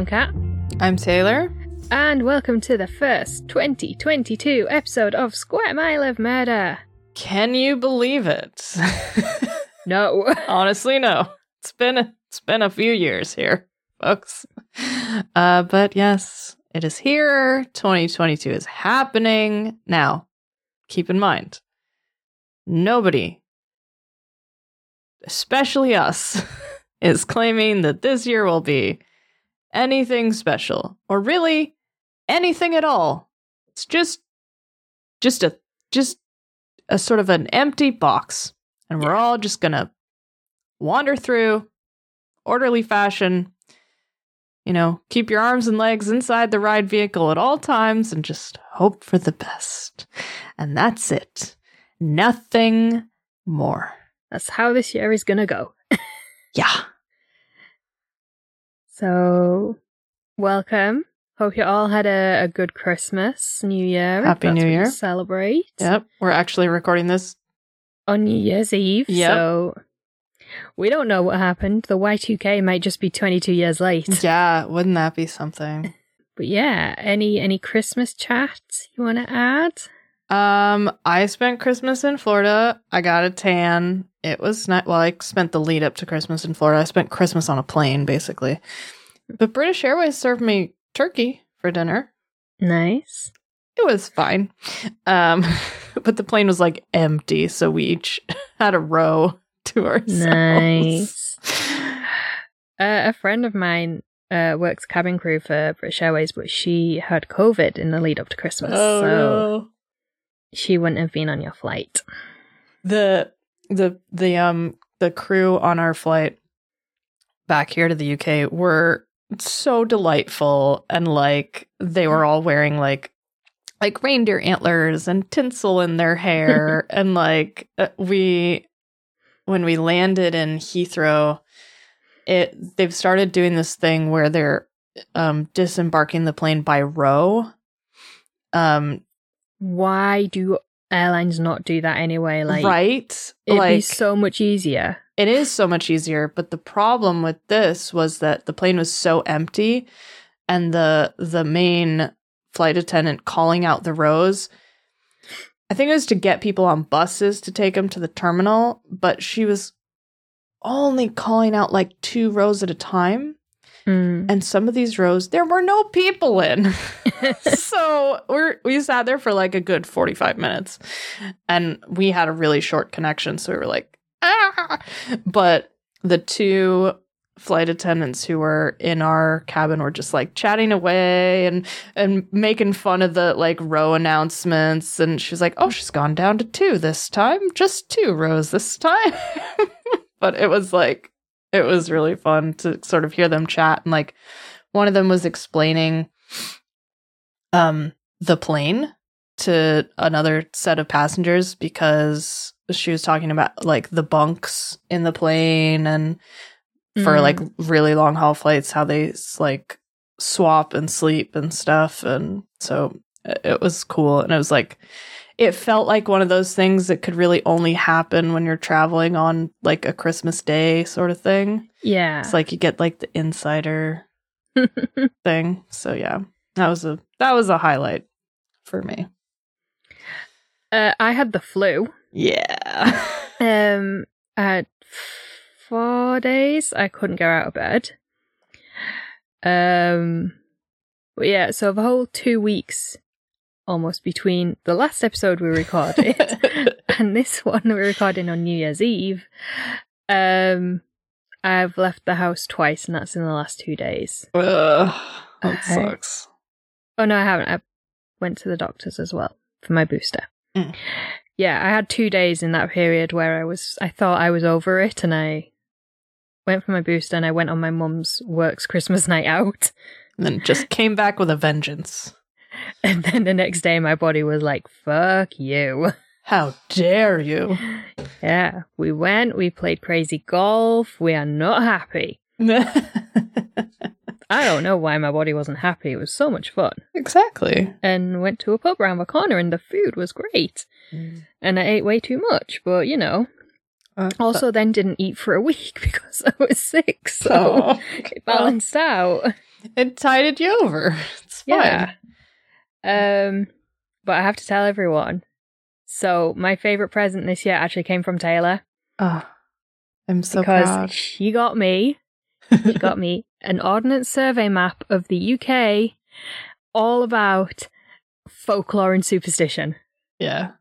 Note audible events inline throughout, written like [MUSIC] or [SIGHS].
I'm Kat, I'm Taylor. and welcome to the first 2022 episode of Square Mile of Murder. Can you believe it? [LAUGHS] [LAUGHS] No. Honestly, no. It's been it's been a few years here, folks. Uh, but yes, it is here. 2022 is happening now. Keep in mind, nobody, especially us, [LAUGHS] is claiming that this year will be anything special or really anything at all. It's just just a just a sort of an empty box and we're all just gonna wander through orderly fashion. You know keep your arms and legs inside the ride vehicle at all times and just hope for the best. And that's it. Nothing more. That's how this year is gonna go. [LAUGHS] yeah So, welcome. Hope you all had a, a good Christmas, New Year. Happy New Year. Celebrate yep we're actually recording this on New Year's Eve. Yep. So, we don't know what happened. The Y2K might just be 22 years late. [LAUGHS] yeah wouldn't that be something But yeah, any any Christmas chats you want to add? Um, I spent Christmas in Florida. I got a tan. It was not well, I spent the lead up to Christmas in Florida. I spent Christmas on a plane, basically. But British Airways served me turkey for dinner. Nice. It was fine. Um, [LAUGHS] but the plane was like empty, so we each [LAUGHS] had a row [LAUGHS] to ourselves. Nice. Uh, a friend of mine uh, works cabin crew for British Airways, but she had COVID in the lead up to Christmas, Oh, so no. She wouldn't have been on your flight. the the the um the crew on our flight back here to the UK were so delightful and like they were all wearing like like reindeer antlers and tinsel in their hair [LAUGHS] and like uh, we when we landed in Heathrow it they've started doing this thing where they're um disembarking the plane by row um Why do airlines not do that anyway? Like, right it'd be so much easier. It is so much easier, but the problem with this was that the plane was so empty and the the main flight attendant calling out the rows I think it was to get people on buses to take them to the terminal, but she was only calling out like two rows at a time. Mm. And some of these rows there were no people in. [LAUGHS] so we're we sat there for like a good 45 minutes and we had a really short connection so we were like ah! but the two flight attendants who were in our cabin were just like chatting away and and making fun of the like row announcements and she was like oh she's gone down to two this time just two rows this time [LAUGHS] but it was like it was really fun to sort of hear them chat and like one of them was explaining um the plane to another set of passengers because she was talking about like the bunks in the plane and for Mm. like really long haul flights how they like swap and sleep and stuff and so it- it was cool and it was like it felt like one of those things that could really only happen when you're traveling on like a christmas day sort of thing yeah. it's like you get like the insider [LAUGHS] thing so yeah that was a that was a highlight for me uh, I had the flu. yeah [LAUGHS] Um, I had four days. I couldn't get out of bed. Um, but yeah, so the whole two weeks almost between the last episode we recorded [LAUGHS] and this one we're recording on New Year's Eve. Um, I've left the house twice, and that's in the last two days. Ugh, that Okay. sucks Oh no, I haven't. I went to the doctors as well for my booster. Mm. Yeah, I had two days in that period where I was. I thought I was over it, and I went for my booster, and I went on my mum's works Christmas [LAUGHS] night out, and then just came back with a vengeance [LAUGHS] and then the next day my body was like, "Fuck you." how dare you [LAUGHS] Yeah, we went. We played crazy golf. We are not happy. [LAUGHS] I don't know why my body wasn't happy. It was so much fun. exactly And went to a pub around the corner and the food was great. And I ate way too much, but you know. Uh, Also then didn't eat for a week because I was sick, so oh, it balanced out. it tided you over. It's fine. Yeah. Um, but I have to tell everyone. So my favorite present this year actually came from Taylor Oh, I'm so because proud. she got me, she got me [LAUGHS] an ordnance survey map of the UK, all about folklore and superstition, yeah.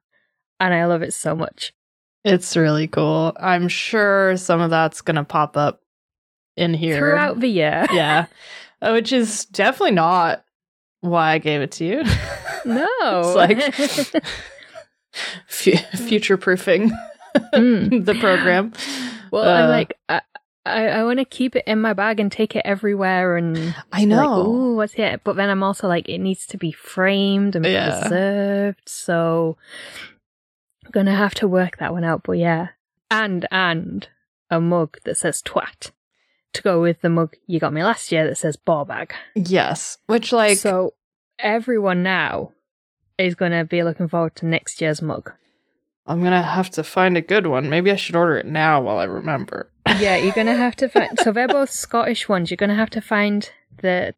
and I love it so much. It's really cool. I'm sure some of that's going to pop up in here. Throughout the year, yeah. [LAUGHS] Uh, Which is definitely not why I gave it to you. no, [LAUGHS] It's like [LAUGHS] F- future proofing Mm. [LAUGHS] the program. well, I'm uh, like. I, I, I want to keep it in my bag and take it everywhere and I Like, know. ooh, what's here? But then I'm also like, it needs to be framed and preserved. So I'm gonna have to work that one out. But yeah, and and a mug that says twat to go with the mug you got me last year that says ball bag. yes. Which, like, so everyone now is gonna be looking forward to next year's mug. I'm going to have to find a good one. Maybe I should order it now while I remember. Yeah, you're gonna have to find. [LAUGHS] so they're both Scottish ones. You're gonna have to find the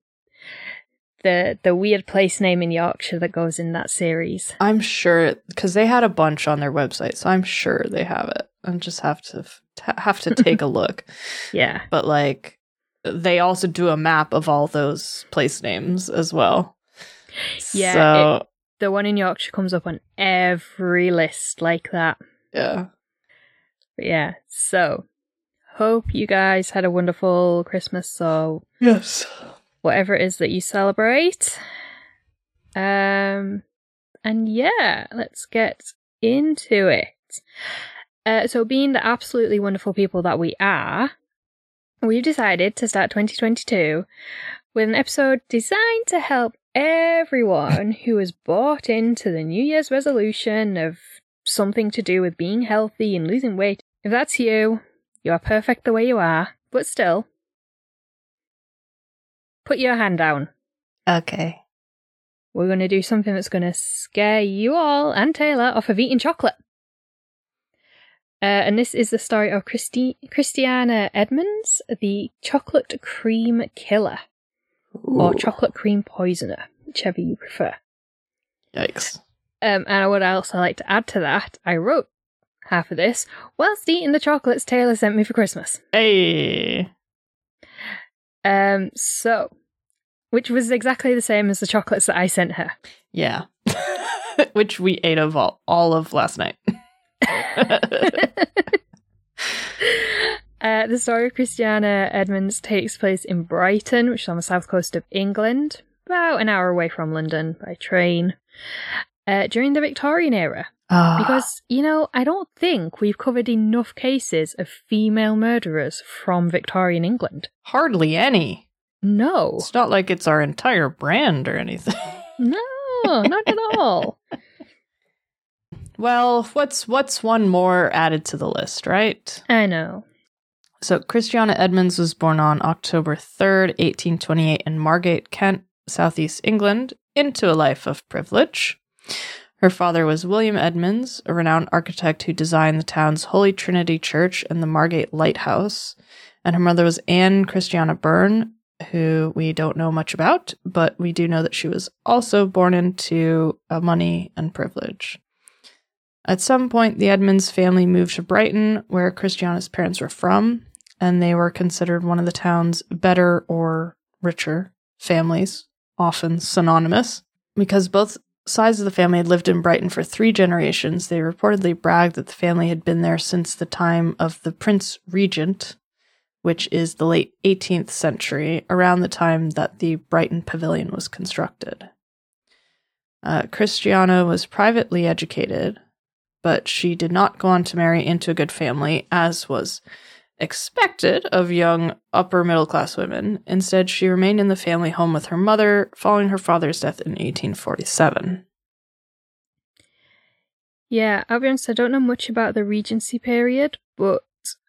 the the weird place name in Yorkshire that goes in that series. I'm sure because they had a bunch on their website, so I'm sure they have it. I just have to f- have to take a [LAUGHS] look. Yeah. But like, they also do a map of all those place names as well. Yeah, So the one in Yorkshire comes up on every list like that. yeah. But yeah, so hope you guys had a wonderful Christmas or Yes. whatever it is that you celebrate. Um, and yeah, let's get into it. Uh, so, being the absolutely wonderful people that we are, we've decided to start 2022 with an episode designed to help everyone [LAUGHS] who has bought into the New Year's resolution of something to do with being healthy and losing weight. If that's you, you are perfect the way you are, but still, put your hand down. Okay. We're going to do something that's going to scare you all and Taylor off of eating chocolate. Uh, and this is the story of Christi- Christiana Edmonds, the chocolate cream killer, or chocolate cream poisoner, whichever you prefer. Yikes. Um, and what else I like to add to that, I wrote half of this whilst eating the chocolates Taylor sent me for Christmas. Hey. Um, so, which was exactly the same as the chocolates that I sent her. Yeah. [LAUGHS] Which we ate of all, all of last night. [LAUGHS] [LAUGHS] uh, the story of Christiana Edmonds takes place in Brighton, which is on the south coast of England, about an hour away from London by train, uh, during the Victorian era. Ah, Because, you know, I don't think we've covered enough cases of female murderers from Victorian England. hardly any. No. It's not like it's our entire brand or anything. No, not at all. [LAUGHS] well, what's what's one more added to the list, right? I know. So Christiana Edmonds was born on October 3rd, 1828 in Margate, Kent, southeast England, into a life of privilege. Her father was William Edmonds, a renowned architect who designed the town's Holy Trinity Church and the Margate Lighthouse. And her mother was Anne Christiana Byrne, who we don't know much about, but we do know that she was also born into money and privilege. At some point, the Edmonds family moved to Brighton, where Christiana's parents were from, and they were considered one of the town's better or richer families, often synonymous. Because both sides of the family had lived in Brighton for three generations, they reportedly bragged that the family had been there since the time of the Prince Regent, which is the late 18th century, around the time that the Brighton Pavilion was constructed. Uh, Christiana was privately educated, but she did not go on to marry into a good family, as was expected of young upper middle class women. Instead, she remained in the family home with her mother following her father's death in 1847. Yeah, I'll be honest, I don't know much about the Regency period, but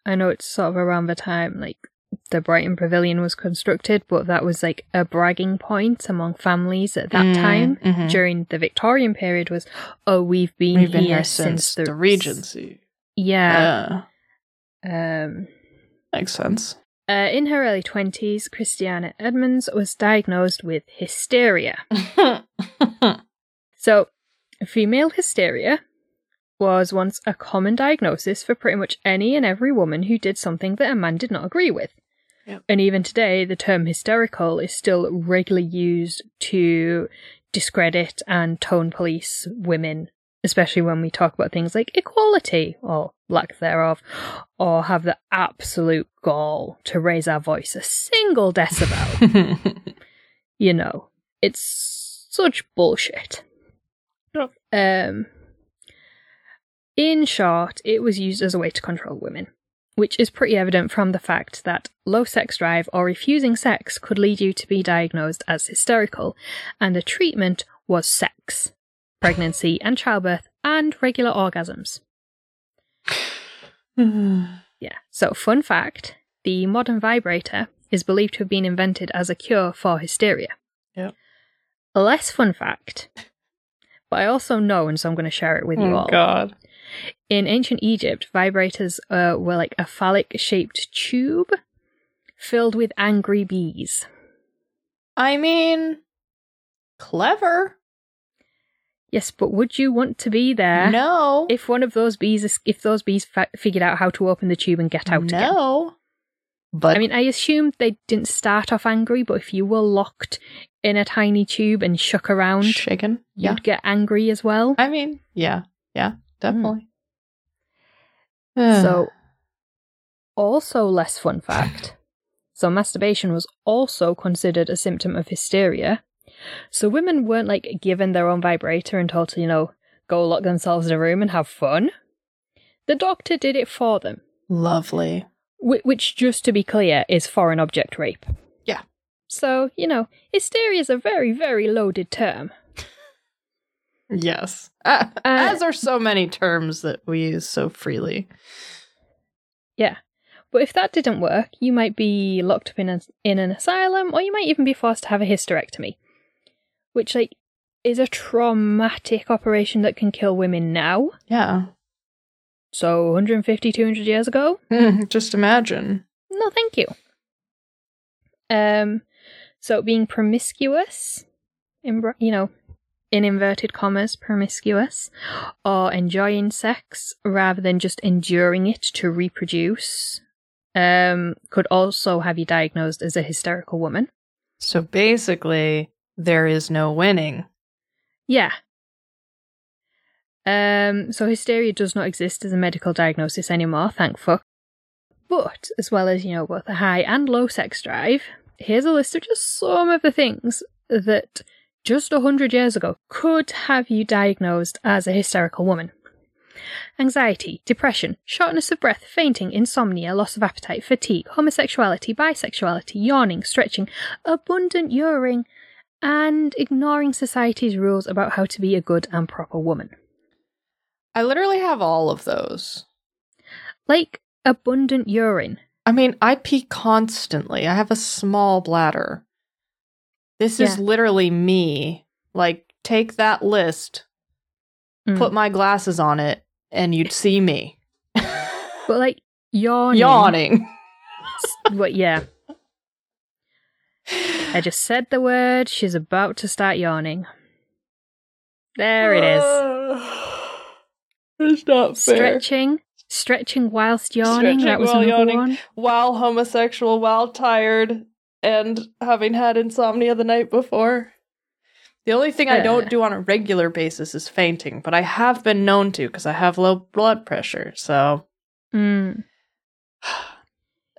I know it's sort of around the time like the Brighton Pavilion was constructed, but that was like a bragging point among families at that Mm, time. mhm. During the Victorian period was, oh, we've been, We've been here, here since the, the Regency. Yeah. Yeah, Um makes sense. Uh, in her early 20s, Christiana Edmonds was diagnosed with hysteria. [LAUGHS] So, female hysteria was once a common diagnosis for pretty much any and every woman who did something that a man did not agree with. Yep. And even today, the term hysterical is still regularly used to discredit and tone police women, especially when we talk about things like equality or lack thereof, or have the absolute gall to raise our voice a single decibel. [LAUGHS] you know, it's such bullshit. Yep. Um, in short, it was used as a way to control women, which is pretty evident from the fact that low sex drive or refusing sex could lead you to be diagnosed as hysterical, and the treatment was sex, pregnancy and childbirth, and regular orgasms. [SIGHS] Yeah. So, fun fact the modern vibrator is believed to have been invented as a cure for hysteria. Yep. A less fun fact, but I also know, and so I'm going to share it with you oh all. God. In ancient Egypt, vibrators uh, were like a phallic shaped tube filled with angry bees. I mean, clever. Yes, but would you want to be there No. if one of those bees, is- if those bees fa- figured out how to open the tube and get out again? no. But I mean, I assume they didn't start off angry, but if you were locked in a tiny tube and shook around, chicken. Yeah. you'd get angry as well. I mean, yeah. Yeah. Mm. Definitely. So, also less fun fact. So, masturbation was also considered a symptom of hysteria. So, women weren't like given their own vibrator and told to, you know, go lock themselves in a room and have fun. The doctor did it for them, lovely. whi- which, just to be clear, is foreign object rape. Yeah. So, you know, hysteria is a very, very loaded term. Yes. Uh, as are so many terms that we use so freely. Yeah. But if that didn't work, you might be locked up in, a, in an asylum, or you might even be forced to have a hysterectomy. Which, like, is a traumatic operation that can kill women now. Yeah. So, 150, 200 years ago? Just imagine. No, thank you. Um, so being promiscuous, in, you know, in inverted commas, promiscuous, or enjoying sex rather than just enduring it to reproduce, um, could also have you diagnosed as a hysterical woman. So basically, there is no winning. Yeah. Um, so hysteria does not exist as a medical diagnosis anymore, thank fuck. But, as well as, you know, both a high and low sex drive, here's a list of just some of the things that just a hundred years ago could have you diagnosed as a hysterical woman. Anxiety, depression, shortness of breath, fainting, insomnia, loss of appetite, fatigue, homosexuality, bisexuality, yawning, stretching, abundant urine, and ignoring society's rules about how to be a good and proper woman. I literally have all of those. Like abundant urine. I mean, I pee constantly. I have a small bladder. This is literally me. Like, take that list, Mm. put my glasses on it, and you'd [LAUGHS] see me. but like yawning. Yawning. But yeah, I just said the word. She's about to start yawning. There it is. [SIGHS] It's not fair. Stretching. Stretching whilst yawning. Stretching that was while yawning. one. While homosexual, while tired, and having had insomnia the night before. The only thing I don't do on a regular basis is fainting, but I have been known to because I have low blood pressure, so Mm. [SIGHS]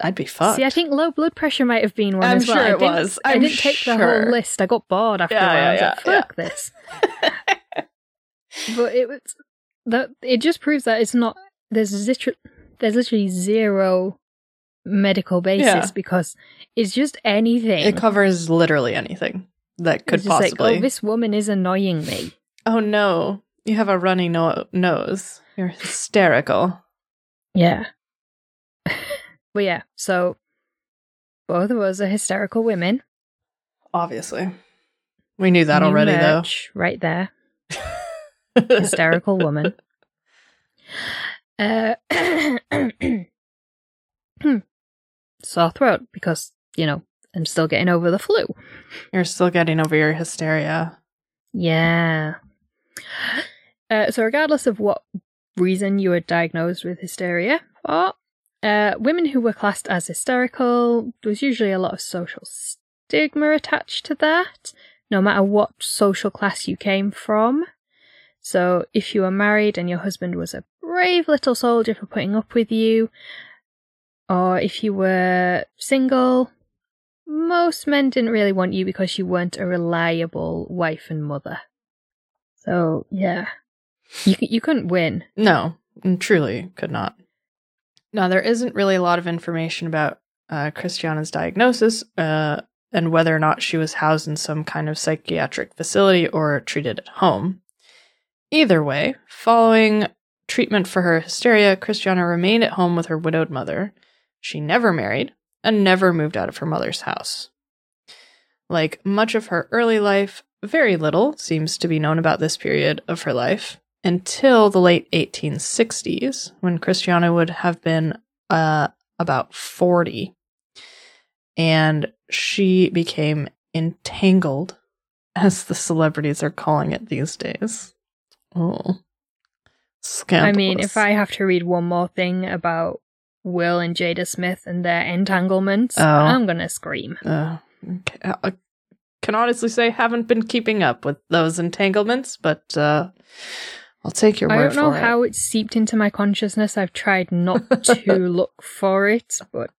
I'd be fucked. See, I think low blood pressure might have been one I'm as well. sure I it didn't- was. I I'm didn't take the whole list. I got bored after Yeah, a while. I yeah, was like, fuck this. but it was that it just proves that it's not there's literally there's literally zero medical basis Yeah. because it's just anything. it covers literally anything that could possibly. Like, oh, this woman is annoying me. oh no, you have a runny no- nose. You're hysterical. Yeah. [LAUGHS] but yeah, so both of us are hysterical women. Obviously, we knew that New already, merch right there. [LAUGHS] hysterical woman. [LAUGHS] Uh, [CLEARS THROAT] sore throat because, you know, I'm still getting over the flu. You're still getting over your hysteria. Yeah. Uh, so, regardless of what reason you were diagnosed with hysteria for, uh, women who were classed as hysterical, there was usually a lot of social stigma attached to that, no matter what social class you came from. So, if you were married and your husband was a brave little soldier for putting up with you, or if you were single, most men didn't really want you because you weren't a reliable wife and mother. So, yeah. You, you couldn't win. No, truly could not. Now, there isn't really a lot of information about uh, Christiana's diagnosis uh, and whether or not she was housed in some kind of psychiatric facility or treated at home. Either way, following treatment for her hysteria, Christiana remained at home with her widowed mother. She never married and never moved out of her mother's house. Like much of her early life, very little seems to be known about this period of her life until the late 1860s, when Christiana would have been uh, about 40. And she became entangled, as the celebrities are calling it these days. Oh. Scandalous. I mean, if I have to read one more thing about Will and Jada Smith and their entanglements, Oh. I'm gonna scream. Uh, okay. I can honestly say haven't been keeping up with those entanglements, but uh, I'll take your word. I don't know for how it seeped into my consciousness. I've tried not [LAUGHS] to look for it, but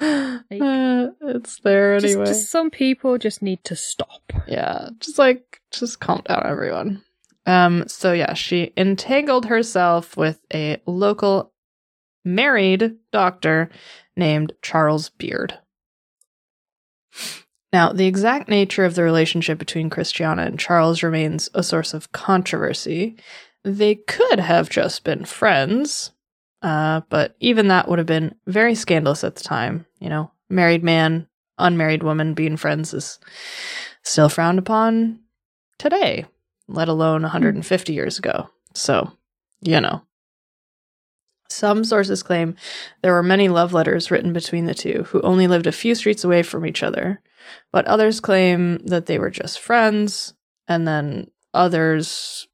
[SIGHS] it. Uh, it's there just, anyway. just some people just need to stop. Yeah, just like just calm down, everyone. Um. So yeah, she entangled herself with a local married doctor named Charles Beard. Now, the exact nature of the relationship between Christiana and Charles remains a source of controversy. They could have just been friends, uh, but even that would have been very scandalous at the time. You know, married man, unmarried woman being friends is still frowned upon today, let alone 150 years ago. So, you know. Some sources claim there were many love letters written between the two, who only lived a few streets away from each other. But others claim that they were just friends, and then others,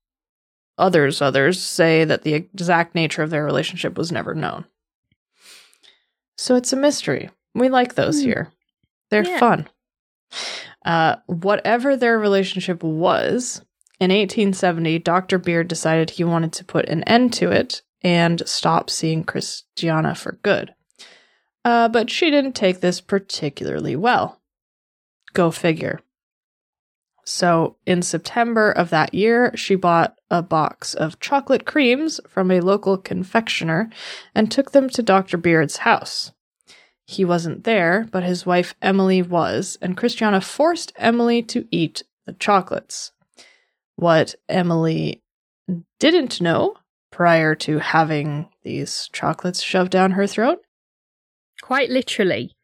others, others say that the exact nature of their relationship was never known. So it's a mystery. We like those Hmm. here. They're Yeah. fun. Uh, whatever their relationship was, in 1870, Dr. Beard decided he wanted to put an end to it and stop seeing Christiana for good. Uh, but she didn't take this particularly well. Go figure. So, in September of that year, she bought a box of chocolate creams from a local confectioner and took them to Dr. Beard's house. He wasn't there, but his wife Emily was, and Christiana forced Emily to eat the chocolates. What Emily didn't know prior to having these chocolates shoved down her throat Quite literally,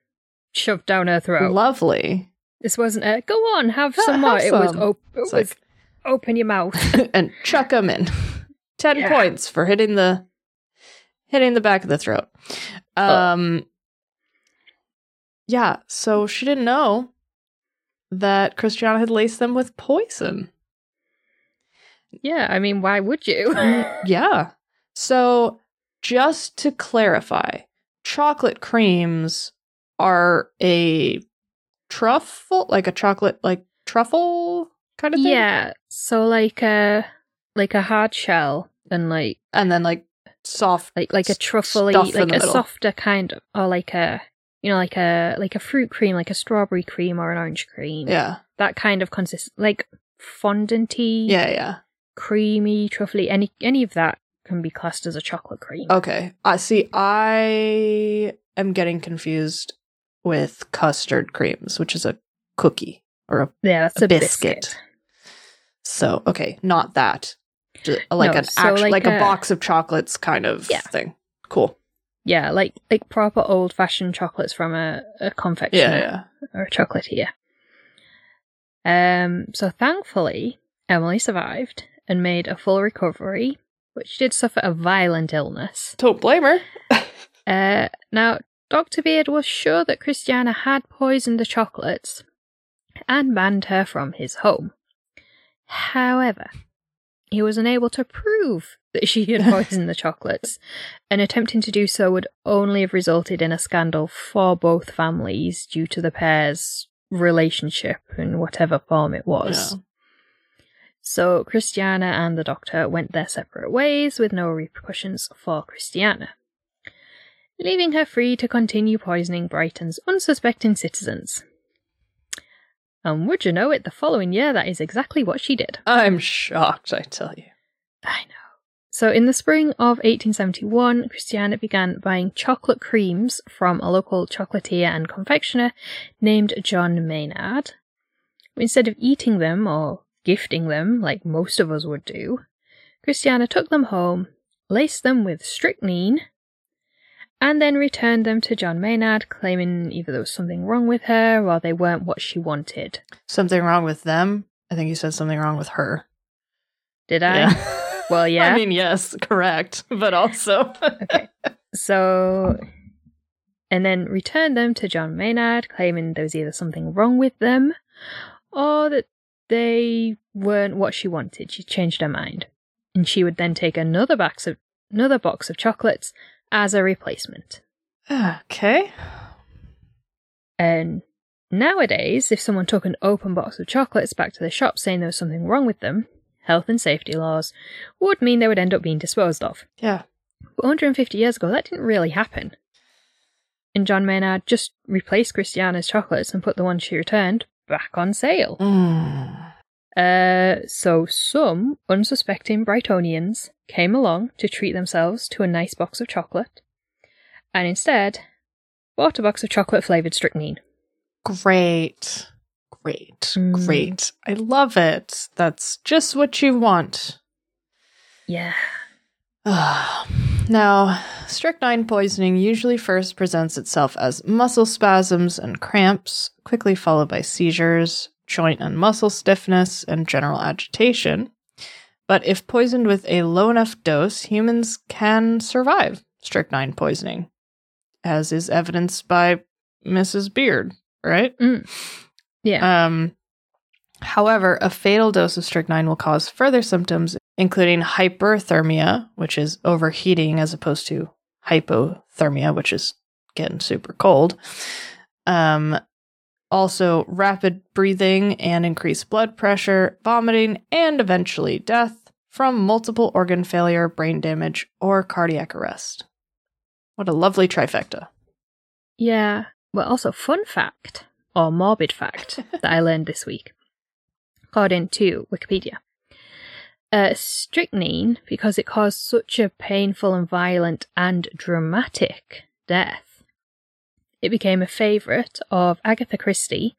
shoved down her throat. lovely this wasn't a go on, have Ha- some have more. It was, op- it was like- open your mouth. [LAUGHS] and chuck them in [LAUGHS] 10 Yeah. points for hitting the hitting the back of the throat um yeah so she didn't know that christiana had laced them with poison yeah, I mean, why would you? [LAUGHS] Mm, yeah so just to clarify chocolate creams are a truffle like a chocolate like truffle kind of thing yeah, so like a like a hard shell and like and then like soft like like a truffly, like a middle. softer kind of, or like a you know like a like a fruit cream, like a strawberry cream or an orange cream. yeah that kind of consist like fondanty, yeah yeah creamy, truffly. Any any of that can be classed as a chocolate cream. Okay. I see. I am getting confused with custard creams, which is a cookie or a. yeah, that's a a, biscuit. biscuit. So okay, not that. Ju- Like No, an so actual, like, like a, a- box of chocolates kind of Yeah. thing. Cool. Yeah, like like proper old fashioned chocolates from a, a confectioner Yeah, yeah. or a chocolatier. Um, so thankfully, Emily survived and made a full recovery, but she did suffer a violent illness. Don't blame her. [LAUGHS] Uh, now, Dr. Beard was sure that Christiana had poisoned the chocolates and banned her from his home. However, he was unable to prove that she had [LAUGHS] poisoned the chocolates, and attempting to do so would only have resulted in a scandal for both families due to the pair's relationship in whatever form it was. So Christiana and the doctor went their separate ways with no repercussions for Christiana, leaving her free to continue poisoning Brighton's unsuspecting citizens. And would you know it, the following year that is exactly what she did. I'm shocked, I tell you. I know. So, in the spring of 1871, Christiana began buying chocolate creams from a local chocolatier and confectioner named John Maynard. Instead of eating them or gifting them like most of us would do, Christiana took them home, laced them with strychnine, and then returned them to John Maynard, claiming either there was something wrong with her or they weren't what she wanted. Something wrong with them? I think you said something wrong with her. Did I? Yeah. [LAUGHS] Well, [LAUGHS] yeah. I mean, yes, correct, [LAUGHS] but also. okay. So, and then returned them to John Maynard, claiming there was either something wrong with them or that they weren't what she wanted. She changed her mind. And she would then take another box of another box of chocolates as a replacement. okay. And nowadays, if someone took an open box of chocolates back to the shop saying there was something wrong with them, health and safety laws would mean they would end up being disposed of. Yeah. But 150 years ago, that didn't really happen. And John Maynard just replaced Christiana's chocolates and put the ones she returned back on sale. Mm. Uh, so some unsuspecting Brightonians came along to treat themselves to a nice box of chocolate, and instead bought a box of chocolate flavored strychnine. Great. Great. Mm. Great. I love it. That's just what you want. Yeah. [SIGHS] now, strychnine poisoning usually first presents itself as muscle spasms and cramps, quickly followed by seizures, joint and muscle stiffness, and general agitation. But if poisoned with a low enough dose, humans can survive strychnine poisoning, as is evidenced by Mrs. Beard, right? Mm. Yeah. Um, however, a fatal dose of strychnine will cause further symptoms, including hyperthermia, which is overheating, as opposed to hypothermia, which is getting super cold. Um, also, rapid breathing and increased blood pressure, vomiting, and eventually death from multiple organ failure, brain damage, or cardiac arrest. What a lovely trifecta. yeah. Well, also, fun fact, or morbid fact, [LAUGHS] that I learned this week, according to Wikipedia. Uh, strychnine, because it caused such a painful and violent and dramatic death, it became a favourite of Agatha Christie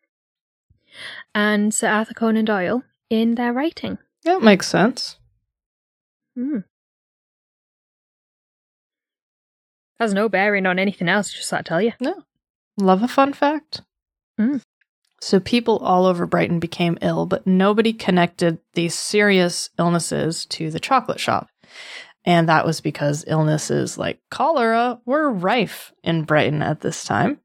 and Sir Arthur Conan Doyle in their writing. That makes sense. Hmm. Has no bearing on anything else, just that I tell you. No. Love a fun fact. Mm. So, people all over Brighton became ill, but nobody connected these serious illnesses to the chocolate shop. And that was because illnesses like cholera were rife in Brighton at this time.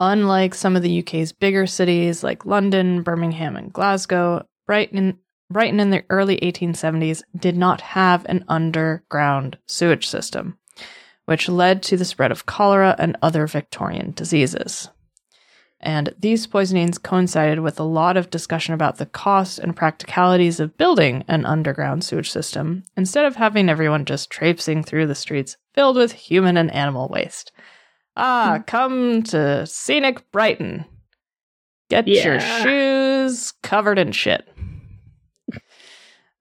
Unlike some of the UK's bigger cities like London, Birmingham, and Glasgow, Brighton, Brighton in the early 1870s did not have an underground sewage system, which led to the spread of cholera and other Victorian diseases. And these poisonings coincided with a lot of discussion about the cost and practicalities of building an underground sewage system instead of having everyone just traipsing through the streets filled with human and animal waste. Ah, come to scenic Brighton. Get your shoes covered in shit. [LAUGHS]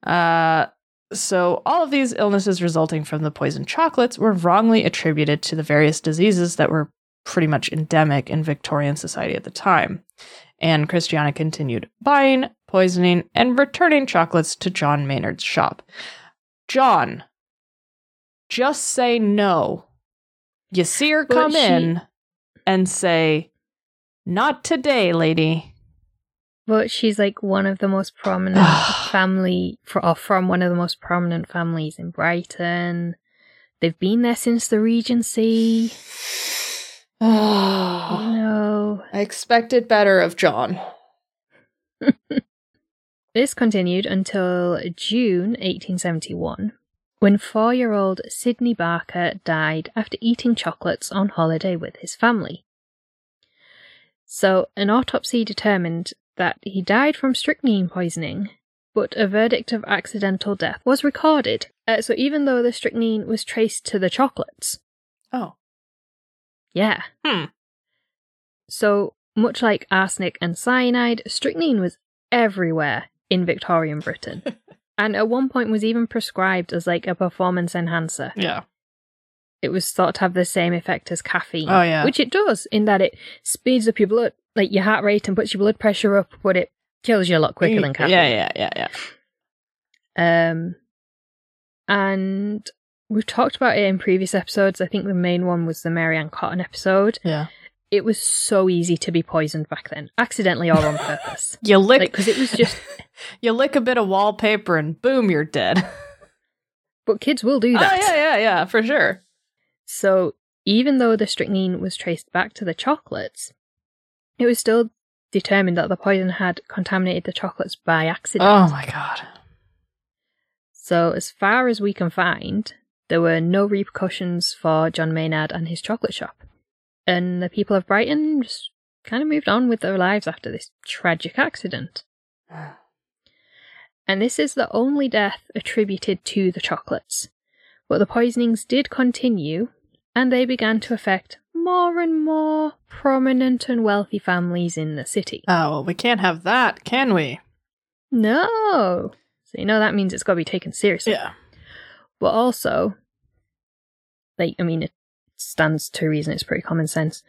Uh, so, all of these illnesses resulting from the poisoned chocolates were wrongly attributed to the various diseases that were pretty much endemic in Victorian society at the time. And Christiana continued buying, poisoning, and returning chocolates to John Maynard's shop. John, just say no. You see her come she- in and say, Not today, lady. But she's like one of the most prominent [SIGHS] family, for, or from one of the most prominent families in Brighton. They've been there since the Regency. Oh, no. I expected better of John. [LAUGHS] This continued until June 1871, when four year old Sidney Barker died after eating chocolates on holiday with his family. So, an autopsy determined that he died from strychnine poisoning, but a verdict of accidental death was recorded. Uh, so, even though the strychnine was traced to the chocolates, Oh. Yeah. Hmm. So, much like arsenic and cyanide, strychnine was everywhere in Victorian Britain. [LAUGHS] and at one point was even prescribed as like a performance enhancer. Yeah. It was thought to have the same effect as caffeine. Oh, yeah. Which it does, in that it speeds up your blood, like your heart rate and puts your blood pressure up, but it kills you a lot quicker than caffeine. Yeah, yeah, yeah, yeah. Um, and we've talked about it in previous episodes. I think the main one was the Mary Ann Cotton episode. Yeah. It was so easy to be poisoned back then, accidentally or on purpose. [LAUGHS] You lick Because it was just, [LAUGHS] you lick a bit of wallpaper and boom, you're dead. [LAUGHS] but kids will do Oh that. yeah, yeah, yeah, for sure. So even though the strychnine was traced back to the chocolates, it was still determined that the poison had contaminated the chocolates by accident. Oh my god. So, as far as we can find, there were no repercussions for John Maynard and his chocolate shop. And the people of Brighton just kind of moved on with their lives after this tragic accident. And this is the only death attributed to the chocolates. But the poisonings did continue, and they began to affect more and more prominent and wealthy families in the city. Oh well, we can't have that, can we? No! So, you know, that means it's got to be taken seriously. Yeah. But also, like, I mean, it stands to reason, it's pretty common sense.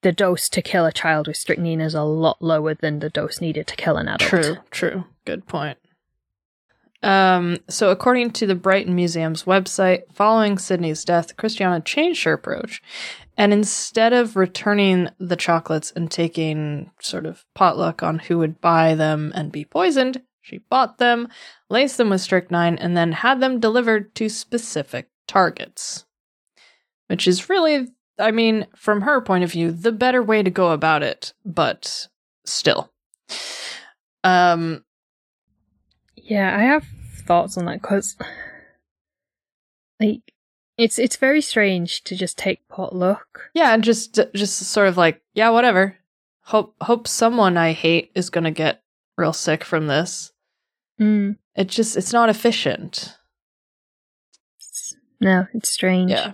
The dose to kill a child with strychnine is a lot lower than the dose needed to kill an adult. True, true. Good point. Um, so according to the Brighton Museum's website, following Sidney's death, Christiana changed her approach. And instead of returning the chocolates and taking sort of potluck on who would buy them and be poisoned, she bought them, laced them with strychnine, and then had them delivered to specific targets. Which is really, I mean, from her point of view, the better way to go about it, but still. Um, Yeah, I have thoughts on that because, like, it's it's very strange to just take potluck. Yeah, and just just sort of like, yeah, whatever. Hope hope someone I hate is gonna get real sick from this. Mm, It just it's not efficient. no, it's strange. Yeah.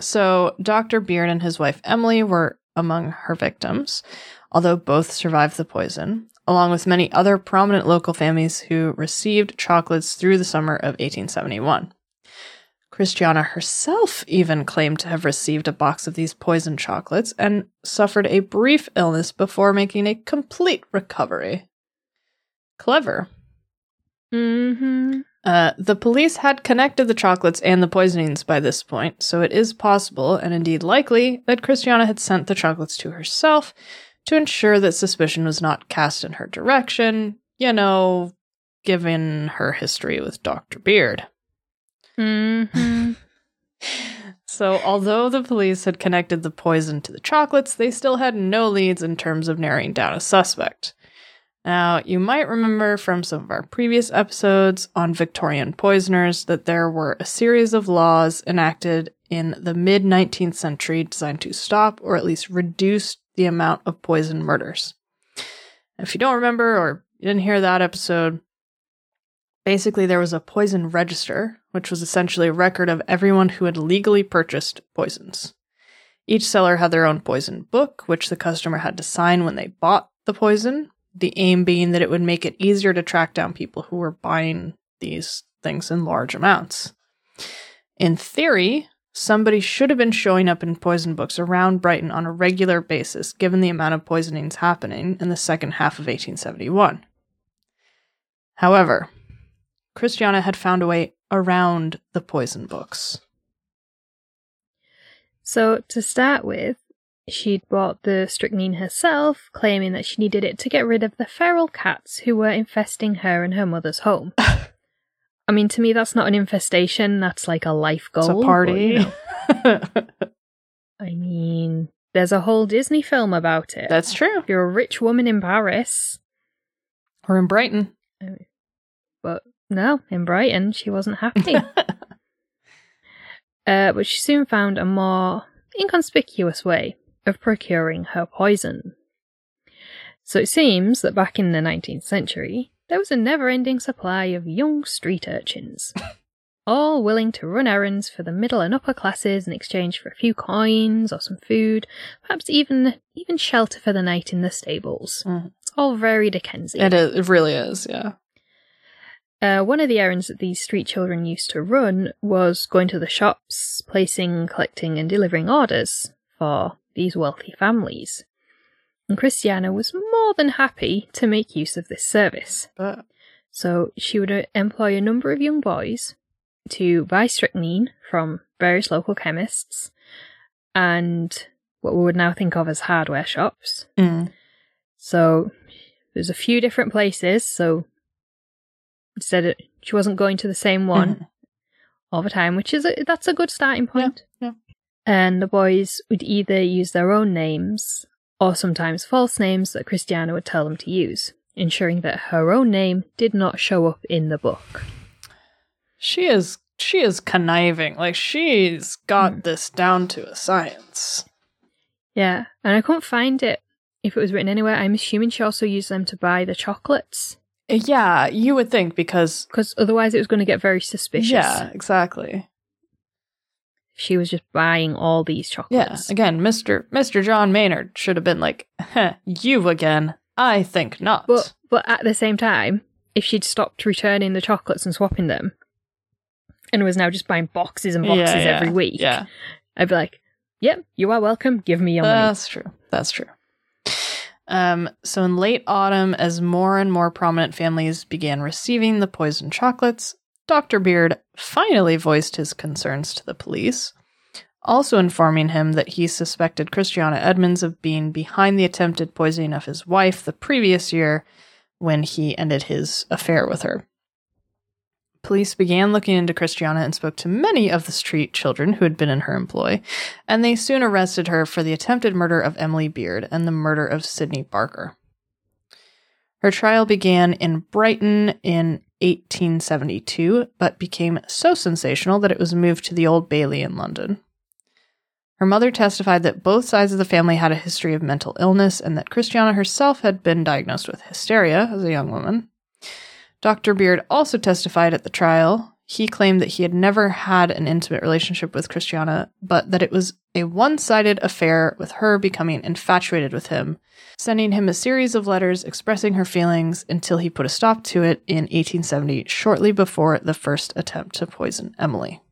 So Dr. Beard and his wife Emily were among her victims, although both survived the poison, along with many other prominent local families who received chocolates through the summer of 1871. Christiana herself even claimed to have received a box of these poison chocolates and suffered a brief illness before making a complete recovery. Clever. Mm-hmm. Uh, the police had connected the chocolates and the poisonings by this point, so it is possible, and indeed likely, that Christiana had sent the chocolates to herself to ensure that suspicion was not cast in her direction, you know, given her history with Dr. Beard. Mm-hmm. [LAUGHS] So, although the police had connected the poison to the chocolates, they still had no leads in terms of narrowing down a suspect. Now, you might remember from some of our previous episodes on Victorian poisoners that there were a series of laws enacted in the mid 19th century designed to stop or at least reduce the amount of poison murders. If you don't remember or you didn't hear that episode, basically there was a poison register, which was essentially a record of everyone who had legally purchased poisons. Each seller had their own poison book, which the customer had to sign when they bought the poison, the aim being that it would make it easier to track down people who were buying these things in large amounts. In theory, somebody should have been showing up in poison books around Brighton on a regular basis, given the amount of poisonings happening in the second half of 1871. However, Christiana had found a way around the poison books. So, to start with, she'd bought the strychnine herself, claiming that she needed it to get rid of the feral cats who were infesting her and her mother's home. [LAUGHS] I mean, to me, that's not an infestation, that's like a life goal. It's a but, party. you know. [LAUGHS] I mean, there's a whole Disney film about it. That's true. If you're a rich woman in Paris, Or in Brighton. but no, in Brighton, she wasn't happy. [LAUGHS] uh, but she soon found a more inconspicuous way of procuring her poison. So it seems that back in the 19th century, there was a never ending supply of young street urchins, [LAUGHS] all willing to run errands for the middle and upper classes in exchange for a few coins or some food, perhaps even even shelter for the night in the stables. Mhm. It's all very Dickensian. It is. It really is. Yeah. Uh, one of the errands that these street children used to run was going to the shops, placing, collecting, and delivering orders for these wealthy families. And Christiana was more than happy to make use of this service. But So she would uh, employ a number of young boys to buy strychnine from various local chemists and what we would now think of as hardware shops. mm, So there's a few different places. So instead, of, she wasn't going to the same one mhm. all the time, which is a, that's a good starting point. yeah. And the boys would either use their own names or sometimes false names that Christiana would tell them to use, ensuring that her own name did not show up in the book. she is. She is conniving. Like she's got Hmm. this down to a science. Yeah, and I couldn't find it if it was written anywhere. I'm assuming she also used them to buy the chocolates Yeah, you would think because. because otherwise it was going to get very suspicious. Yeah, exactly. She was just buying all these chocolates. Yeah. Again, Mister Mister John Maynard should have been like, "Heh, "You again? I think not." But but at the same time, if she'd stopped returning the chocolates and swapping them, and was now just buying boxes and boxes Yeah, yeah, every week, Yeah, I'd be like, "Yep, you are welcome. Give me your money." that's true. That's true. Um, so in late autumn, as more and more prominent families began receiving the poisoned chocolates, Dr. Beard finally voiced his concerns to the police, also informing him that he suspected Christiana Edmunds of being behind the attempted poisoning of his wife the previous year when he ended his affair with her. Police began looking into Christiana and spoke to many of the street children who had been in her employ, and they soon arrested her for the attempted murder of Emily Beard and the murder of Sidney Barker. Her trial began in Brighton in 1872, but became so sensational that it was moved to the Old Bailey in London. Her mother testified that both sides of the family had a history of mental illness and that Christiana herself had been diagnosed with hysteria as a young woman. Dr. Beard also testified at the trial. He claimed that he had never had an intimate relationship with Christiana, but that it was a one sided affair with her becoming infatuated with him, sending him a series of letters expressing her feelings until he put a stop to it in 1870, shortly before the first attempt to poison Emily.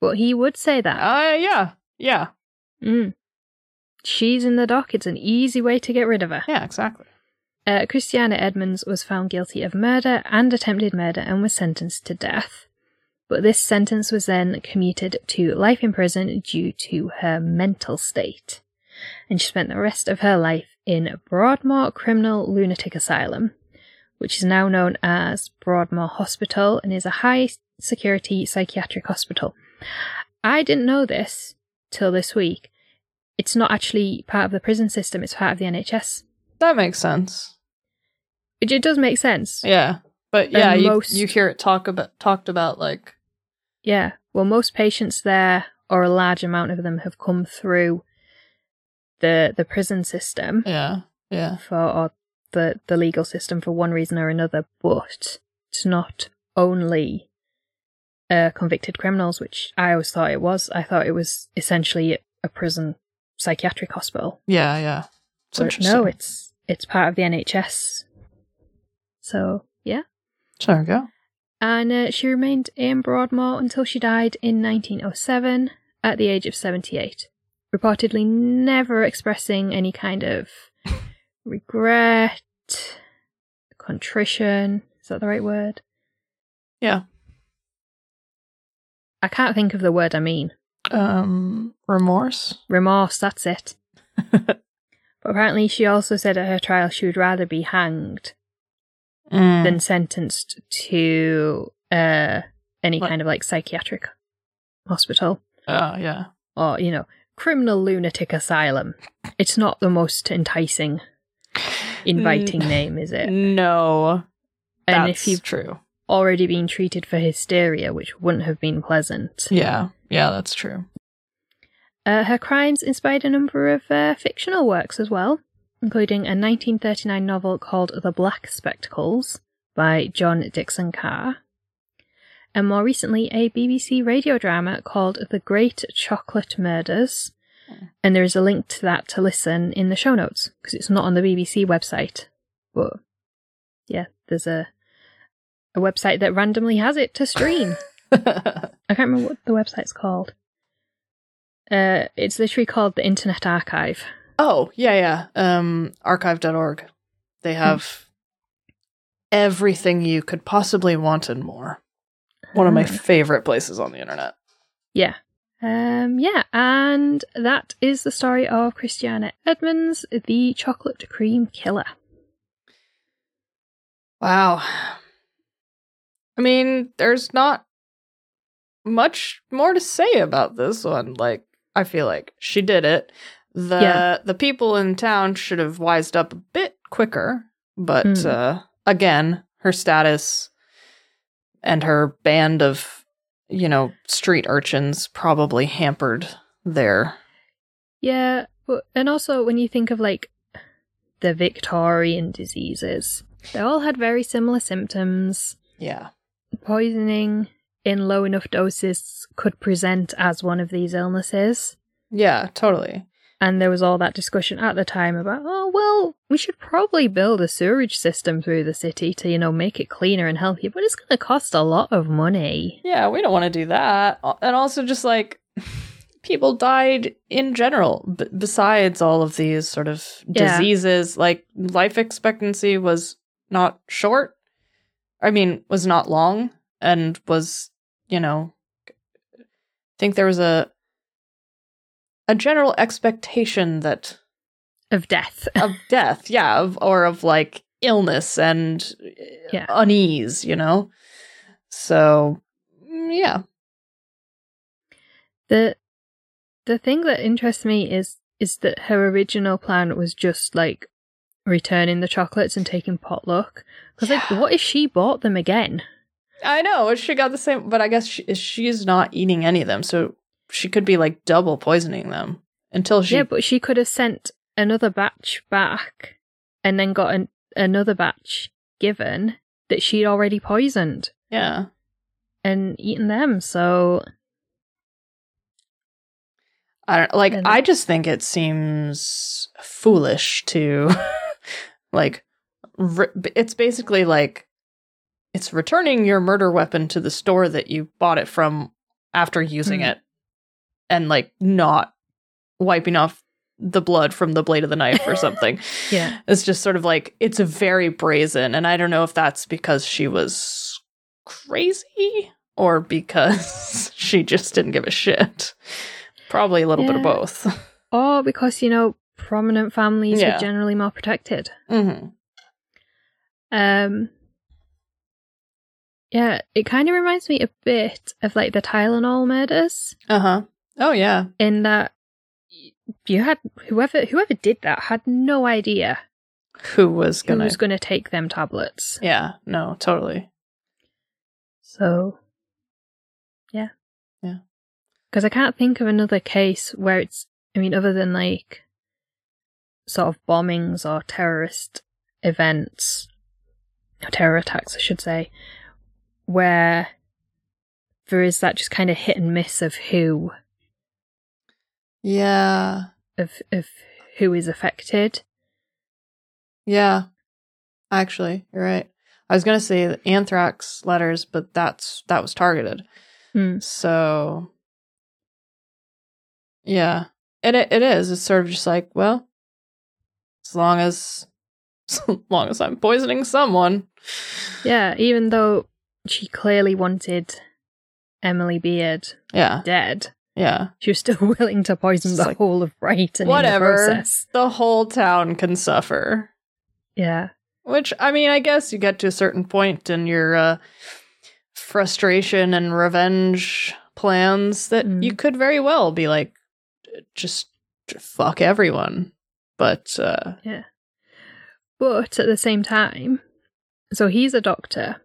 But he would say that. Uh, yeah, yeah, Mm. She's in the dock. It's an easy way to get rid of her. yeah, exactly. Uh, Christiana Edmunds was found guilty of murder and attempted murder and was sentenced to death. But this sentence was then commuted to life in prison due to her mental state. And she spent the rest of her life in Broadmoor Criminal Lunatic Asylum, which is now known as Broadmoor Hospital and is a high security psychiatric hospital. I didn't know this till this week. It's not actually part of the prison system, it's part of the NHS. That makes sense. Which it does make sense. Yeah, but yeah, And you, most- you hear it talk about talked about like Yeah. Well, most patients there, or a large amount of them, have come through the the prison system yeah, yeah, for or the the legal system for one reason or another. But it's not only uh, convicted criminals, which I always thought it was. I thought it was essentially a prison psychiatric hospital. yeah, yeah. It's no, it's it's part of the NHS. So yeah. There we go. and uh, she remained in Broadmoor until she died in 1907 at the age of 78, reportedly never expressing any kind of [LAUGHS] regret, contrition. Is that the right word? Yeah. I can't think of the word I mean. Um, remorse. Remorse, that's it. [LAUGHS] but apparently, she also said at her trial she would rather be hanged Mm. than sentenced to uh, any What? kind of like psychiatric hospital. Oh yeah. or, you know, criminal lunatic asylum. It's not the most enticing, inviting name, is it? No, And if you've true. already been treated for hysteria, which wouldn't have been pleasant. Yeah, yeah, that's true. Uh, her crimes inspired a number of uh, fictional works as well, including a 1939 novel called The Black Spectacles by John Dickson Carr, and more recently a BBC radio drama called The Great Chocolate Murders. And there is a link to that to listen in the show notes because it's not on the BBC website. But yeah, there's a a website that randomly has it to stream. [LAUGHS] I can't remember what the website's called. Uh, it's literally called the Internet Archive. Oh, yeah, yeah. Um, archive.org. They have everything you could possibly want and more. One of my favorite places on the internet. Yeah. Um, yeah, and that is the story of Christiana Edmunds, the chocolate cream killer. Wow. I mean, there's not much more to say about this one. Like, I feel like she did it. The Yeah. the people in town should have wised up a bit quicker, but Mm. uh again, her status and her band of, you know, street urchins probably hampered their Yeah, and also when you think of like the Victorian diseases, they all had very similar symptoms. yeah. Poisoning in low enough doses could present as one of these illnesses. Yeah, totally. And there was all that discussion at the time about, oh, well, we should probably build a sewerage system through the city to, you know, make it cleaner and healthier, but it's going to cost a lot of money. Yeah, we don't want to do that. And also, just like [LAUGHS] people died in general, b- besides all of these sort of Yeah. diseases, like life expectancy was not short. I mean, was not long and was, you know, I think there was a a general expectation that Of death. [LAUGHS] of death, yeah, of, or of like illness and uh, Yeah. unease, you know. So, mm, yeah, the the thing that interests me is is that her original plan was just like returning the chocolates and taking potluck. Because like, what if she bought them again? I know she got the same, but I guess she, she's not eating any of them, so she could be like double poisoning them until she. Yeah, but she could have sent another batch back and then got an, another batch given that she'd already poisoned yeah. and eaten them. So I don't like. And- I just think it seems foolish to, [LAUGHS] like, re- it's basically like it's returning your murder weapon to the store that you bought it from after using Hmm. it, and like not wiping off the blood from the blade of the knife or [LAUGHS] something. yeah, It's just sort of like it's a very brazen, and I don't know if that's because she was crazy or because [LAUGHS] she just didn't give a shit. Probably a little bit of both. [LAUGHS] or because you know prominent families Yeah. are generally more protected. hmm Um, yeah, it kind of reminds me a bit of like the Tylenol murders Uh huh. Oh yeah. in that you had whoever whoever did that had no idea Who was gonna? was going to take them tablets. yeah. No. Totally. So, yeah, Yeah. Because I can't think of another case where it's. I mean, other than like sort of bombings or terrorist events, or terror attacks, I should say, where there is that just kind of hit and miss of who Yeah. of of who is affected. Yeah. Actually, you're right. I was gonna say the anthrax letters, but that's that was targeted. Hmm. So yeah, and it, it is. It's sort of just like, well, as long as [LAUGHS] as long as I'm poisoning someone, Yeah, even though she clearly wanted Emily Beard yeah, dead, yeah, she was still [LAUGHS] willing to poison It's the like, whole of Brighton the whatever. process. The whole town can suffer. Yeah. Which I mean, I guess you get to a certain point in your uh, frustration and revenge plans that Mm. you could very well be like, just fuck everyone. But uh Yeah. But at the same time, so he's a doctor.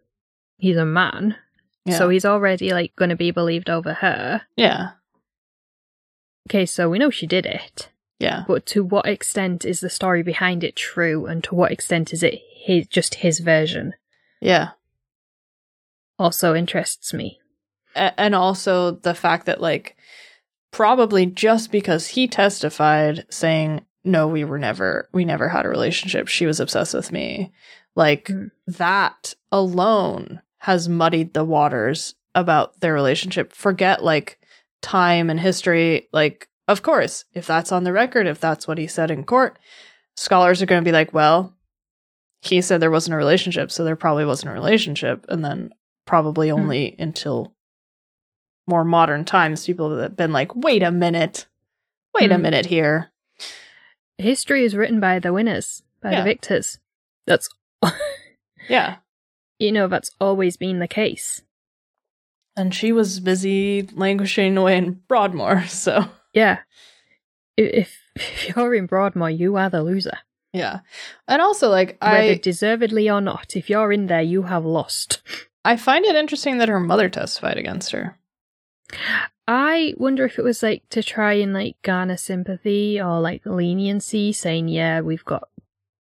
He's a man. yeah. So he's already like going to be believed over her. yeah. Okay, so we know she did it. Yeah. But to what extent is the story behind it true and to what extent is it his, just his version Yeah. also interests me. A- and also the fact that like probably just because he testified saying no we were never we never had a relationship she was obsessed with me like Mm. that alone has muddied the waters about their relationship forget like time and history like of course if that's on the record if that's what he said in court scholars are going to be like well he said there wasn't a relationship so there probably wasn't a relationship and then probably Hmm. only until more modern times people have been like wait a minute wait a Hmm. minute here History is written by the winners, by Yeah. the victors. That's, [LAUGHS] yeah you know, that's always been the case. And she was busy languishing away in broadmoor [LAUGHS] so Yeah. If, if you're in Broadmoor, you are the loser. yeah and also like Whether i deservedly or not, if you're in there, you have lost. i find it interesting that her mother testified against her I wonder if it was like to try and like garner sympathy or like leniency, saying, "Yeah, we've got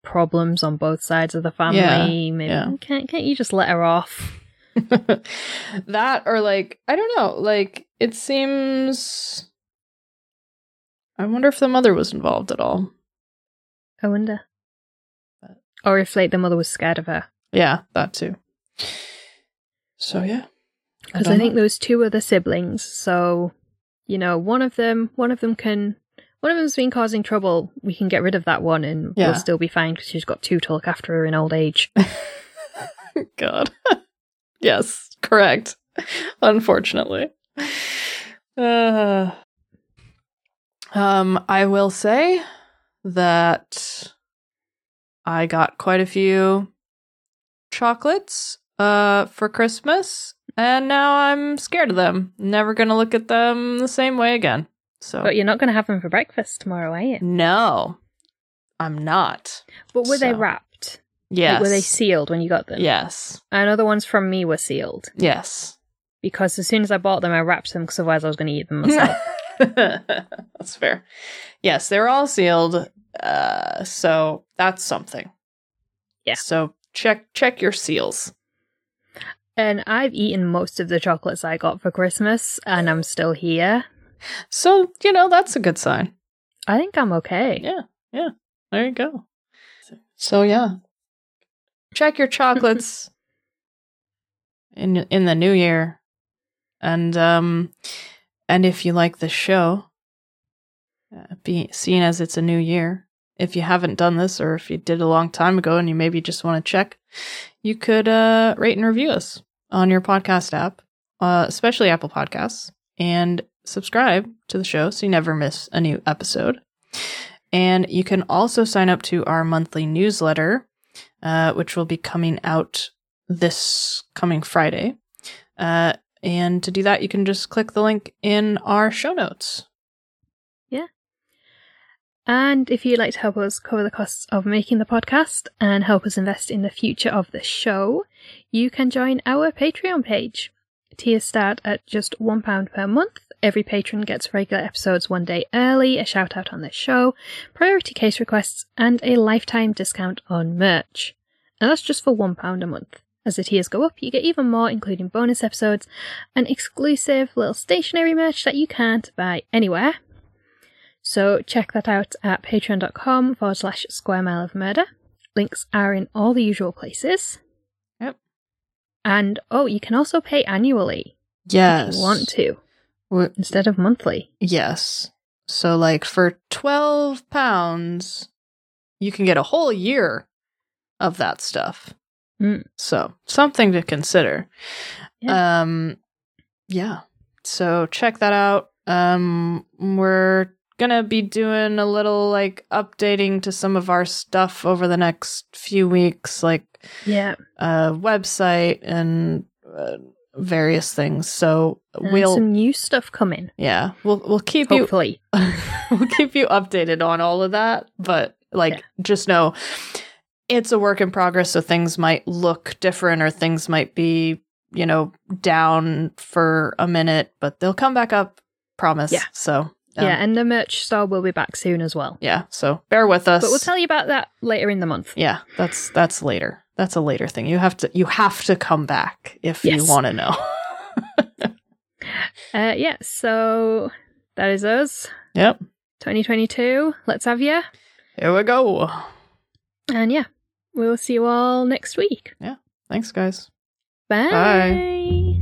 problems on both sides of the family. Yeah, Maybe yeah. can't can't you just let her off?" [LAUGHS] that or like i don't know like it seems i wonder if the mother was involved at all I wonder, or if like the mother was scared of her, yeah that too so yeah because don't I, think know. there was two other siblings. So, you know, one of them, one of them can. One of them's been causing trouble. We can get rid of that one, and Yeah. we'll still be fine because she's got two to look after her in old age. [LAUGHS] God. [LAUGHS] yes, correct. Unfortunately. Uh, [SIGHS] um, I will say that I got quite a few chocolates uh for Christmas and now I'm scared of them. Never going to look at them the same way again. So But you're not going to have them for breakfast tomorrow, are you? no. I'm not. But were they wrapped? Yes. Like, were they sealed when you got them? Yes. I know the ones from me were sealed Yes. because as soon as I bought them, I wrapped them because otherwise I was going to eat them myself. [LAUGHS] that's fair. Yes, they're all sealed. Uh, so that's something. Yeah. So check check your seals. and I've eaten most of the chocolates I got for Christmas, and I'm still here. So you know that's a good sign. I think I'm okay. Yeah, yeah. There you go. So yeah, check your chocolates [LAUGHS] in in the new year, and um, and if you like the show, uh, be seen as it's a new year. If you haven't done this, or if you did a long time ago and you maybe just want to check, you could uh, rate and review us on your podcast app, uh, especially Apple Podcasts, and subscribe to the show so you never miss a new episode. And you can also sign up to our monthly newsletter, uh, which will be coming out this coming Friday. Uh, and to do that, you can just click the link in our show notes. Yeah. And if you'd like to help us cover the costs of making the podcast and help us invest in the future of the show, you can join our Patreon page. Tiers start at just £1 per month. Every patron gets regular episodes one day early, a shout out on the show, priority case requests, and a lifetime discount on merch. And that's just for £1 a month. As the tiers go up, you get even more, including bonus episodes and exclusive little stationery merch that you can't buy anywhere. So check that out at patreon.com forward slash square mile of murder. Links are in all the usual places. Yep. And oh, you can also pay annually Yes. if you want to W- instead of monthly. yes. So, like, for 12 pounds, you can get a whole year of that stuff. Mm. So, something to consider. Yeah. Um, yeah. So, check that out. Um, we're gonna be doing a little like updating to some of our stuff over the next few weeks, like Yeah. a website and uh, various things. So And we'll some new stuff coming. yeah, we'll we'll keep you Hopefully. [LAUGHS] we'll keep you updated on all of that. But like, Yeah. just know it's a work in progress. So things might look different or things might be, you know, down for a minute, but they'll come back up. Promise. Yeah. So, um, yeah, and the merch store will be back soon as well. yeah. So bear with us. But we'll tell you about that later in the month. yeah, that's that's later. That's a later thing. You have to you have to come back if you want to know. [LAUGHS] Uh, yeah, so that is us. yep. 2022. Let's have you. Here we go. And yeah, we'll see you all next week. Yeah. Thanks, guys. Bye.